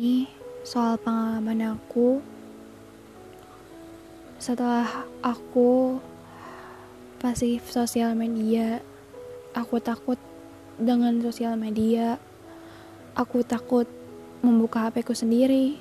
Ini soal pengalaman aku setelah aku pasif sosial media. Aku takut dengan sosial media. Aku takut membuka HP ku sendiri.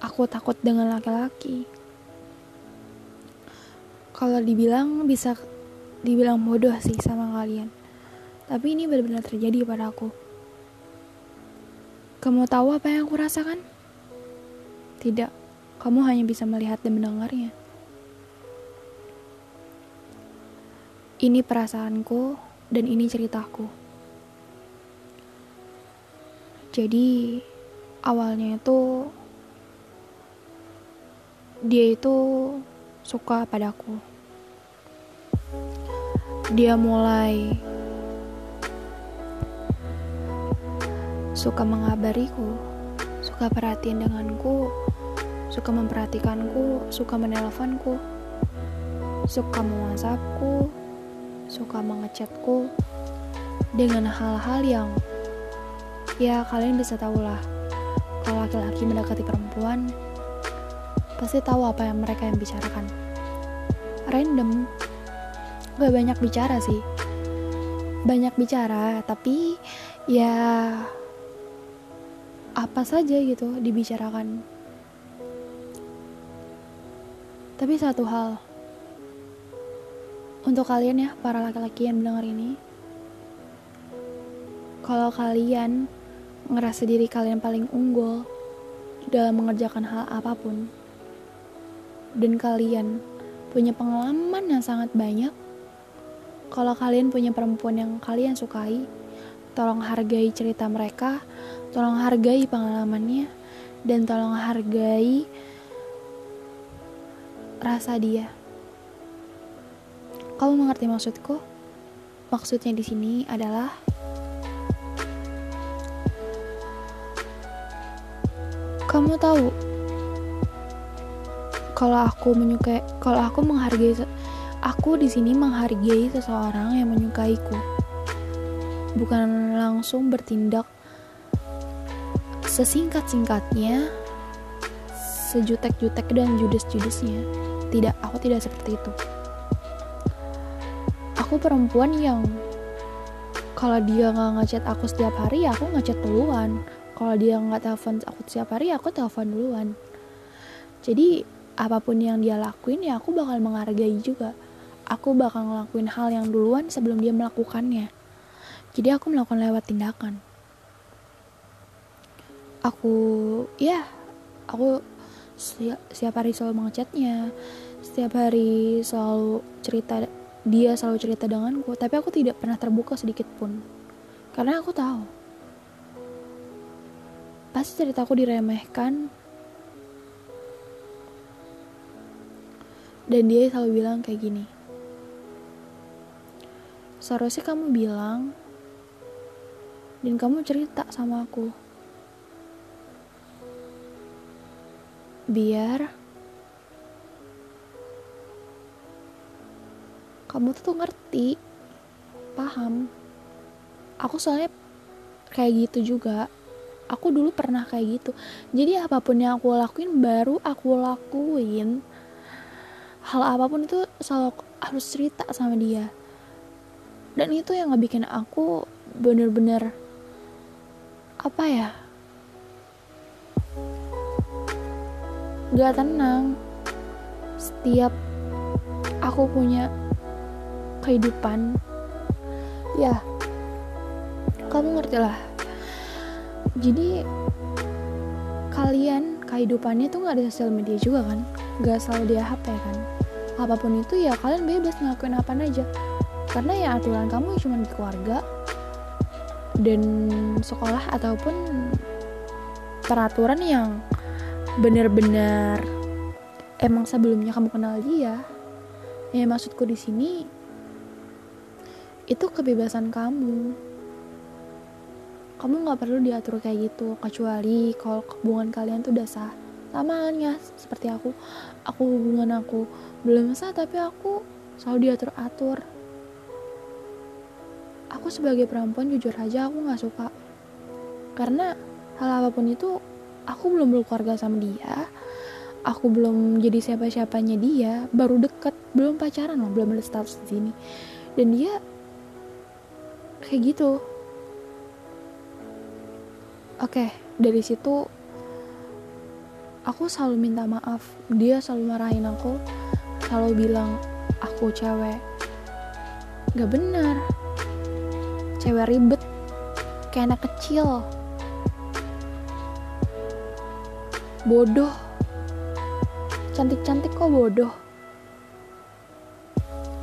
Aku takut dengan laki-laki. Kalau dibilang bisa dibilang bodoh sih sama kalian. Tapi ini benar-benar terjadi pada aku. Kamu tahu apa yang aku rasakan? Tidak, kamu hanya bisa melihat dan mendengarnya. Ini perasaanku dan ini ceritaku. Jadi, awalnya itu dia itu suka padaku. Dia mulai suka mengabariku, suka perhatian denganku, suka memperhatikanku, suka menelponku, suka mewhatsappku, suka mengechatku dengan hal-hal yang ya kalian bisa tahu lah kalau laki-laki mendekati perempuan pasti tahu apa yang mereka yang bicarakan. Random. Gak banyak bicara sih. Banyak bicara tapi ya apa saja gitu dibicarakan. Tapi satu hal, untuk kalian ya para laki-laki yang mendengar ini, kalau kalian ngerasa diri kalian paling unggul dalam mengerjakan hal apa pun, dan kalian punya pengalaman yang sangat banyak, kalau kalian punya perempuan yang kalian sukai, tolong hargai cerita mereka Tolong hargai pengalamannya dan tolong hargai rasa dia. Kamu mengerti maksudku? Maksudnya di sini adalah kamu tahu kalau aku menyukai kalau aku menghargai aku di sini menghargai seseorang yang menyukaiku bukan langsung bertindak sesingkat-singkatnya, sejutek-jutek dan judes-judesnya. Tidak, aku tidak seperti itu. Aku perempuan yang kalau dia nggak ngechat aku setiap hari, ya aku ngechat duluan. Kalau dia nggak telepon aku setiap hari, ya aku telepon duluan. Jadi apa pun yang dia lakuin ya aku bakal menghargai juga. Aku bakal ngelakuin hal yang duluan sebelum dia melakukannya. Jadi aku melakukan lewat tindakan aku ya aku setiap hari selalu mengechatnya. Setiap hari selalu cerita dia selalu cerita denganku. Tapi aku tidak pernah terbuka sedikit pun. Karena aku tahu. Pasti ceritaku diremehkan. Dan dia selalu bilang kayak gini. Seharusnya kamu bilang dan kamu cerita sama aku biar kamu tuh ngerti paham. Aku soalnya kayak gitu juga. Aku dulu pernah kayak gitu. Jadi apa pun yang aku lakuin baru aku lakuin. Hal apa pun itu selalu harus cerita sama dia. Dan itu yang ngebikin aku bener-bener apa ya gak tenang. Setiap aku punya kehidupan ya kamu ngerti lah jadi kalian kehidupannya tuh nggak ada sosial media juga kan? Gak selalu dia HP kan? Apa pun itu ya kalian bebas ngelakuin apa aja. Karena ya aturan kamu cuma di keluarga dan sekolah ataupun peraturan yang benar-benar emang sebelumnya kamu kenal dia ya maksudku di sini itu kebebasan kamu. Kamu nggak perlu diatur kayak gitu kecuali kalau hubungan kalian tuh udah sah. Sama halnya seperti aku. Aku hubungan aku belum sah tapi aku selalu diatur atur. Aku sebagai perempuan jujur aja aku nggak suka. Karena hal apa pun itu aku belum berkeluarga sama dia. Aku belum jadi siapa-siapanya dia. Baru deket. Belum pacaran loh belum ada status di sini. Dan dia kayak gitu. Oke dari situ aku selalu minta maaf. Dia selalu marahin aku. Selalu bilang aku cewek. Gak benar. Cewek ribet. Kayak anak kecil bodoh. Cantik-cantik kok bodoh.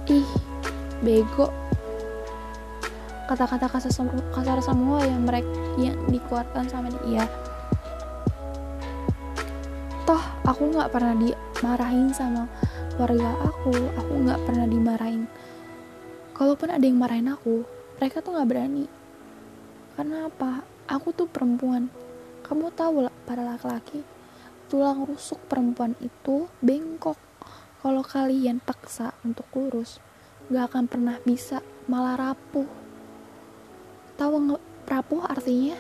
Ih bego. Kata-kata kasar, kasar semua yang mereka yang dikeluarkan sama dia. Toh aku nggak pernah dimarahin sama keluarga aku. Aku nggak pernah dimarahin. Kalaupun ada yang marahin aku mereka tuh nggak berani. Karena apa? Aku tuh perempuan. Kamu tahu lah para laki-laki tulang rusuk perempuan itu bengkok. Kalau kalian paksa untuk lurus, gak akan pernah bisa, malah rapuh. Tahu rapuh artinya?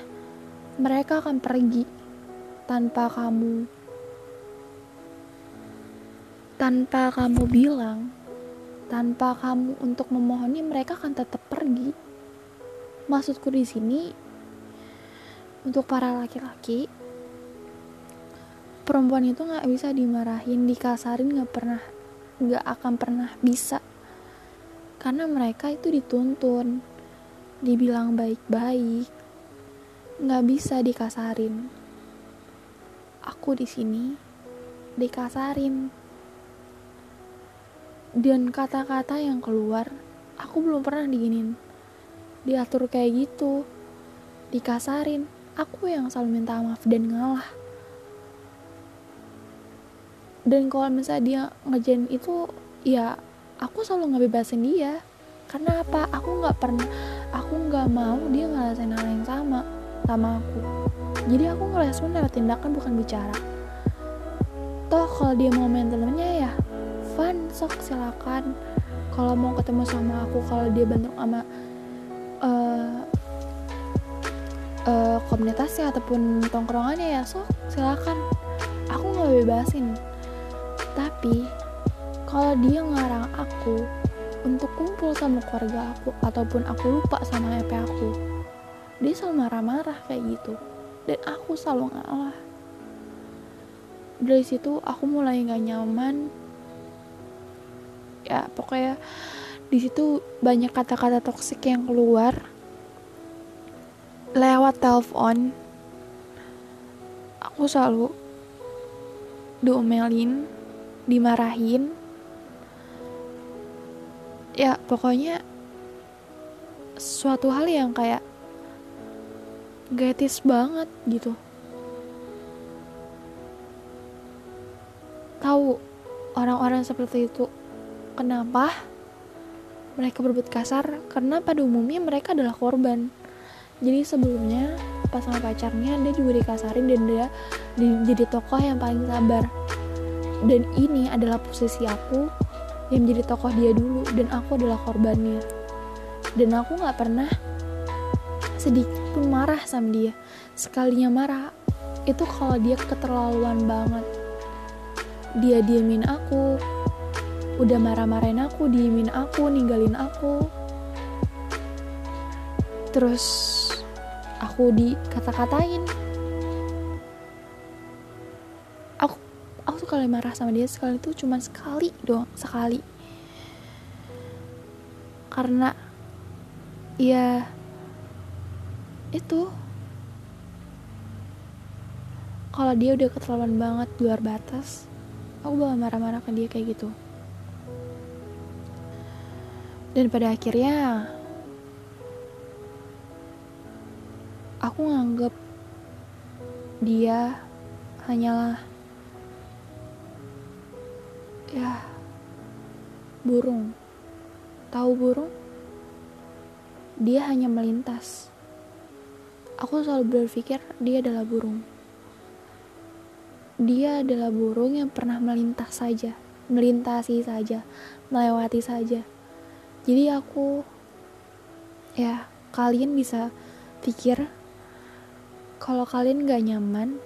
Mereka akan pergi tanpa kamu. Tanpa kamu bilang, tanpa kamu untuk memohoni, mereka akan tetap pergi. Maksudku di sini untuk para laki-laki perempuan itu nggak bisa dimarahin dikasarin nggak pernah nggak akan pernah bisa. Karena mereka itu dituntun dibilang baik-baik nggak bisa dikasarin. Aku di sini dikasarin. Dan kata-kata yang keluar aku belum pernah diginin. Diatur kayak gitu dikasarin. Aku yang selalu minta maaf dan ngalah dan kalau misalnya dia ngejain itu ya aku selalu ngebebasin dia. Karena apa? Aku nggak pernah aku nggak mau dia ngerasain hal yang sama sama aku. Jadi aku ngerespon lewat tindakan bukan bicara. Toh kalau dia mau main temennya ya fun sok silakan. Kalau mau ketemu sama aku kalau dia bentuk sama uh, uh, komunitasnya ataupun tongkrongannya ya sok silakan. Aku nggak bebasin tapi kalau dia ngarang aku untuk kumpul sama keluarga aku ataupun aku lupa sama EP aku, dia selalu marah-marah kayak gitu. Dan aku selalu ngalah. Dari situ aku mulai gak nyaman. Ya pokoknya di situ banyak kata-kata toksik yang keluar lewat telepon. Aku selalu diomelin dimarahin. Ya pokoknya suatu hal yang kayak gratis banget gitu. Tahu orang-orang seperti itu kenapa mereka berbuat kasar? Karena pada umumnya mereka adalah korban. Jadi sebelumnya pas sama pacarnya dia juga dikasarin dan dia jadi tokoh yang paling sabar dan ini adalah posisi aku yang menjadi tokoh dia dulu dan aku adalah korbannya. Dan aku nggak pernah sedikit pun marah sama dia. Sekalinya marah itu kalau dia keterlaluan banget. Dia diemin aku udah marah-marahin aku diemin aku ninggalin aku. Terus aku dikata-katain kali marah sama dia sekali itu cuma sekali doang sekali. Karena ya itu. Kalau dia udah keterlaluan banget luar batas aku bakal marah-marah ke dia kayak gitu. Dan pada akhirnya aku nganggep dia hanyalah ya burung. Tahu burung? Dia hanya melintas. Aku selalu berpikir dia adalah burung. Dia adalah burung yang pernah melintas saja melintasi saja melewati saja. Jadi aku ya kalian bisa pikir kalau kalian gak nyaman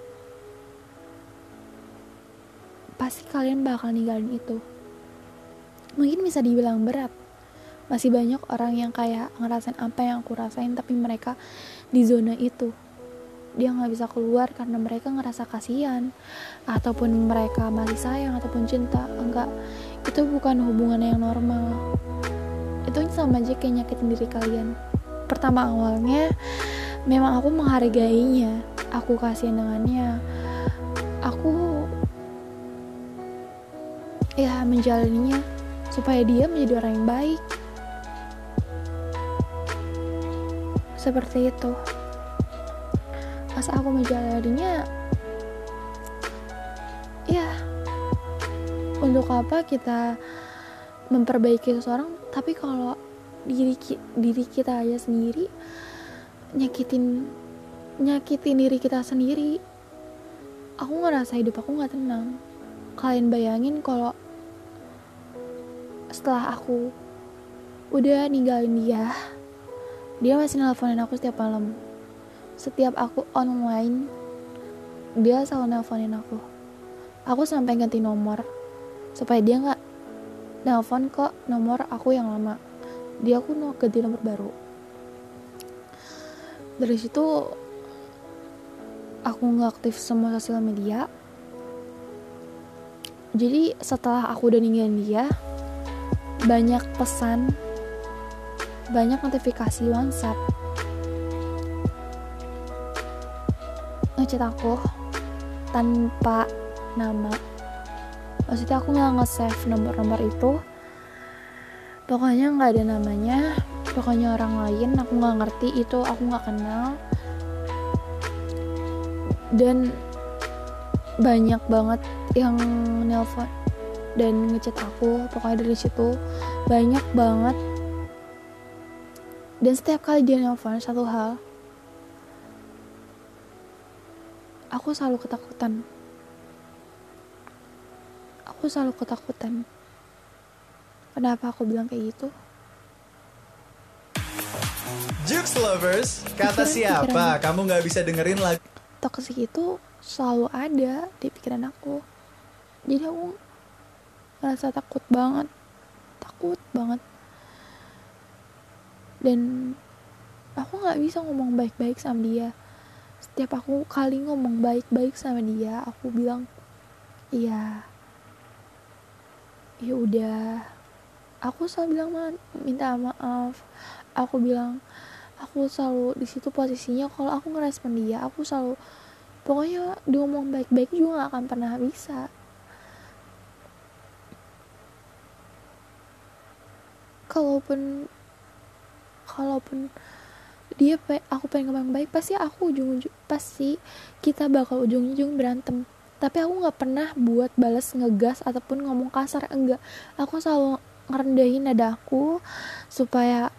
pasti kalian bakal ninggalin itu. Mungkin bisa dibilang berat. Masih banyak orang yang kayak ngerasain apa yang aku rasain tapi mereka di zona itu. Dia nggak bisa keluar karena mereka ngerasa kasihan ataupun mereka masih sayang ataupun cinta. Enggak. Itu bukan hubungan yang normal. Itu sama aja kayak nyakitin diri kalian. Pertama awalnya memang aku menghargainya. Aku kasihan dengannya ya menjalaninya supaya dia menjadi orang yang baik. Seperti itu. Pas aku menjalaninya ya untuk apa kita memperbaiki seseorang? Tapi kalau diri diri kita aja sendiri nyakitin nyakitin diri kita sendiri aku ngerasa hidup aku nggak tenang. Kalian bayangin kalau setelah aku udah ninggalin dia dia masih nelfonin aku setiap malam. Setiap aku online dia selalu nelfonin aku. Aku sampai ganti nomor supaya dia nggak nelfon ke nomor aku yang lama. Dia aku mau ganti nomor baru. Dari situ aku nggak aktif semua sosial media. Jadi setelah aku udah ninggalin dia banyak pesan banyak notifikasi WhatsApp. Ngechat aku tanpa nama. Maksudnya aku nggak nge-save nomor-nomor itu. Pokoknya nggak ada namanya pokoknya orang lain aku nggak ngerti itu aku nggak kenal. Dan banyak banget yang nelpon dan ngechat aku pokoknya dari situ banyak banget. Dan setiap kali dia nelfon satu hal aku selalu ketakutan. Aku selalu ketakutan. Kenapa aku bilang kayak gitu? Jukes Lovers, kata siapa? Pikiran. Kamu nggak bisa dengerin lagu Toxic itu selalu ada di pikiran aku. Jadi aku ngerasa takut banget. Takut banget. Dan aku nggak bisa ngomong baik-baik sama dia. Setiap aku kali ngomong baik-baik sama dia aku bilang iya ya udah. Aku selalu bilang minta maaf. Aku bilang aku selalu di situ posisinya kalau aku ngerespon dia aku selalu pokoknya dia ngomong baik-baik juga gak akan pernah bisa kalaupun kalaupun dia aku pengen ngomong baik pasti aku ujung-ujung pasti kita bakal ujung-ujung berantem. Tapi aku nggak pernah buat balas ngegas ataupun ngomong kasar enggak. Aku selalu ngerendahin nada aku supaya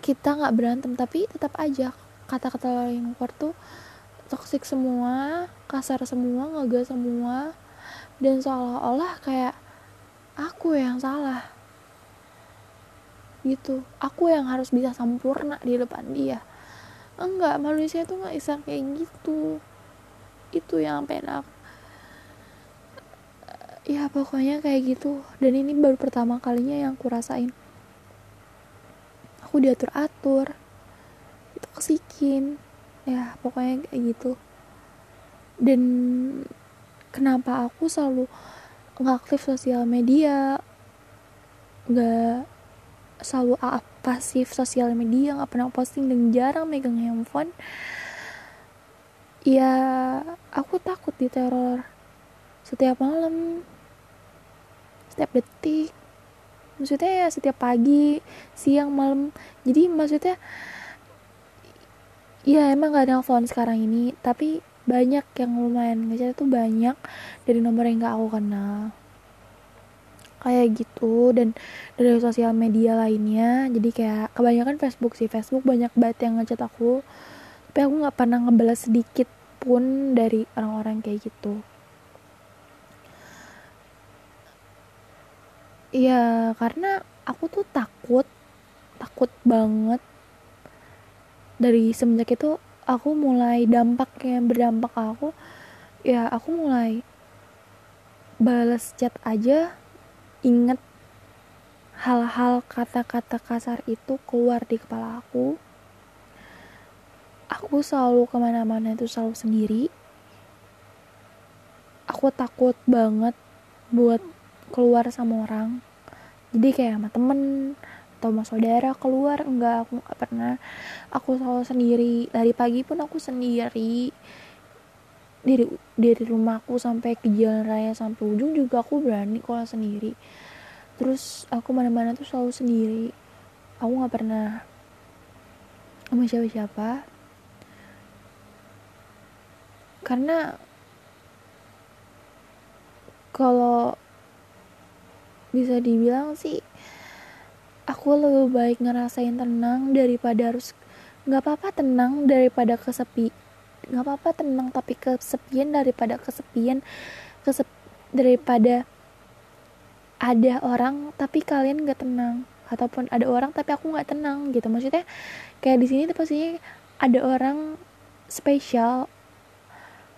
kita nggak berantem. Tapi tetap aja kata-kata yang keluar tuh toksik semua kasar semua ngegas semua dan seolah-olah kayak aku yang salah gitu. Aku yang harus bisa sempurna di depan dia. Enggak manusia tuh nggak bisa kayak gitu. Itu yang penak. Ya pokoknya kayak gitu. Dan ini baru pertama kalinya yang aku rasain. Aku diatur atur itu kesikin ya pokoknya kayak gitu. Dan kenapa aku selalu nggak aktif sosial media? Nggak selalu pasif sosial media nggak pernah posting dan jarang megang handphone. Ya aku takut diteror setiap malam setiap detik maksudnya ya setiap pagi siang malam. Jadi maksudnya ya emang gak ada telepon sekarang ini tapi banyak yang lumayan ngechat tuh banyak dari nomor yang gak aku kenal kayak gitu dan dari sosial media lainnya. Jadi kayak kebanyakan Facebook sih. Facebook banyak banget yang ngechat aku. Tapi aku nggak pernah ngebalas sedikit pun dari orang-orang kayak gitu. Iya karena aku tuh takut takut banget. Dari semenjak itu aku mulai dampak yang berdampak aku ya aku mulai balas chat aja inget hal-hal kata-kata kasar itu keluar di kepala aku. Aku selalu ke mana-mana itu selalu sendiri. Aku takut banget buat keluar sama orang. Jadi kayak sama temen atau sama saudara keluar enggak aku nggak pernah. Aku selalu sendiri. Dari pagi pun aku sendiri dari dari rumahku sampai ke jalan raya sampai ujung juga aku berani kalau sendiri. Terus aku mana-mana tuh selalu sendiri. Aku nggak pernah sama siapa-siapa. Karena kalau bisa dibilang sih aku lebih baik ngerasain tenang daripada harus nggak apa-apa tenang daripada kesepi nggak apa-apa tenang. Tapi kesepian daripada kesepian kesep daripada ada orang tapi kalian gak tenang. Ataupun ada orang tapi aku nggak tenang gitu. Maksudnya kayak di sini tuh pastinya ada orang spesial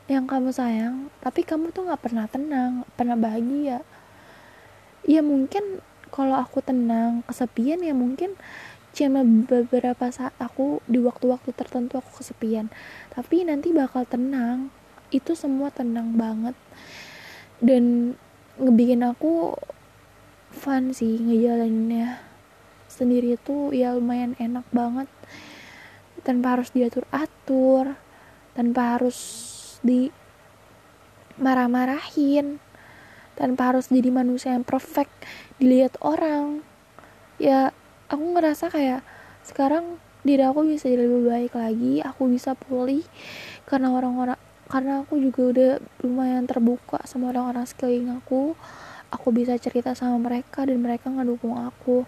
yang kamu sayang tapi kamu tuh nggak pernah tenang pernah bahagia. Ya mungkin kalau aku tenang kesepian ya mungkin cuma beberapa saat aku di waktu-waktu tertentu aku kesepian. Tapi nanti bakal tenang. Itu semua tenang banget. Dan ngebikin aku fun sih ngejalaninnya sendiri itu ya lumayan enak banget. Tanpa harus diatur-atur tanpa harus di marah-marahin tanpa harus jadi manusia yang perfect dilihat orang. Ya aku ngerasa kayak sekarang diri aku bisa jadi lebih baik lagi aku bisa pulih karena orang-orang karena aku juga udah lumayan terbuka sama orang-orang sekeliling aku aku bisa cerita sama mereka dan mereka ngedukung aku.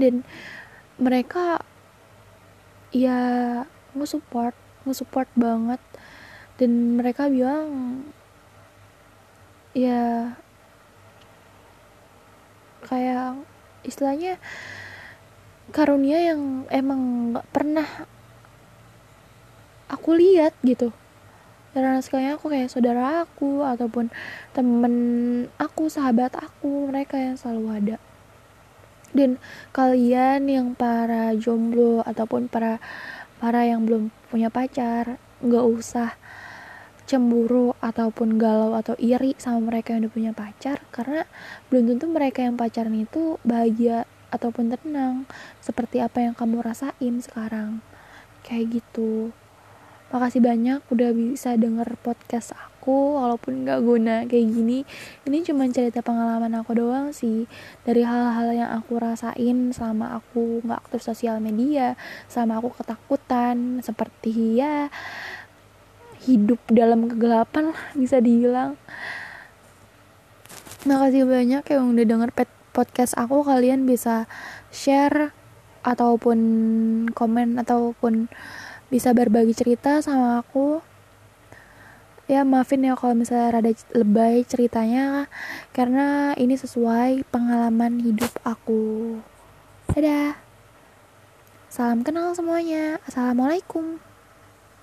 Dan mereka ya nge-support nge-support banget. Dan mereka bilang ya kayak istilahnya karunia yang emang gak pernah aku lihat gitu. Karena sekalian aku kayak saudara aku ataupun temen aku sahabat aku mereka yang selalu ada. Dan kalian yang para jomblo ataupun para para yang belum punya pacar nggak usah cemburu ataupun galau atau iri sama mereka yang udah punya pacar karena belum tentu mereka yang pacaran itu bahagia ataupun tenang seperti apa yang kamu rasain sekarang. Kayak gitu. Makasih banyak udah bisa denger podcast aku walaupun gak guna kayak gini. Ini cuma cerita pengalaman aku doang sih dari hal-hal yang aku rasain selama aku gak aktif sosial media sama aku ketakutan seperti ya hidup dalam kegelapan bisa dibilang. Makasih banyak yang udah denger podcast aku. Kalian bisa share ataupun komen ataupun bisa berbagi cerita sama aku. Ya maafin ya kalau misalnya rada lebay ceritanya karena ini sesuai pengalaman hidup aku. Dadah. Salam kenal semuanya. Assalamualaikum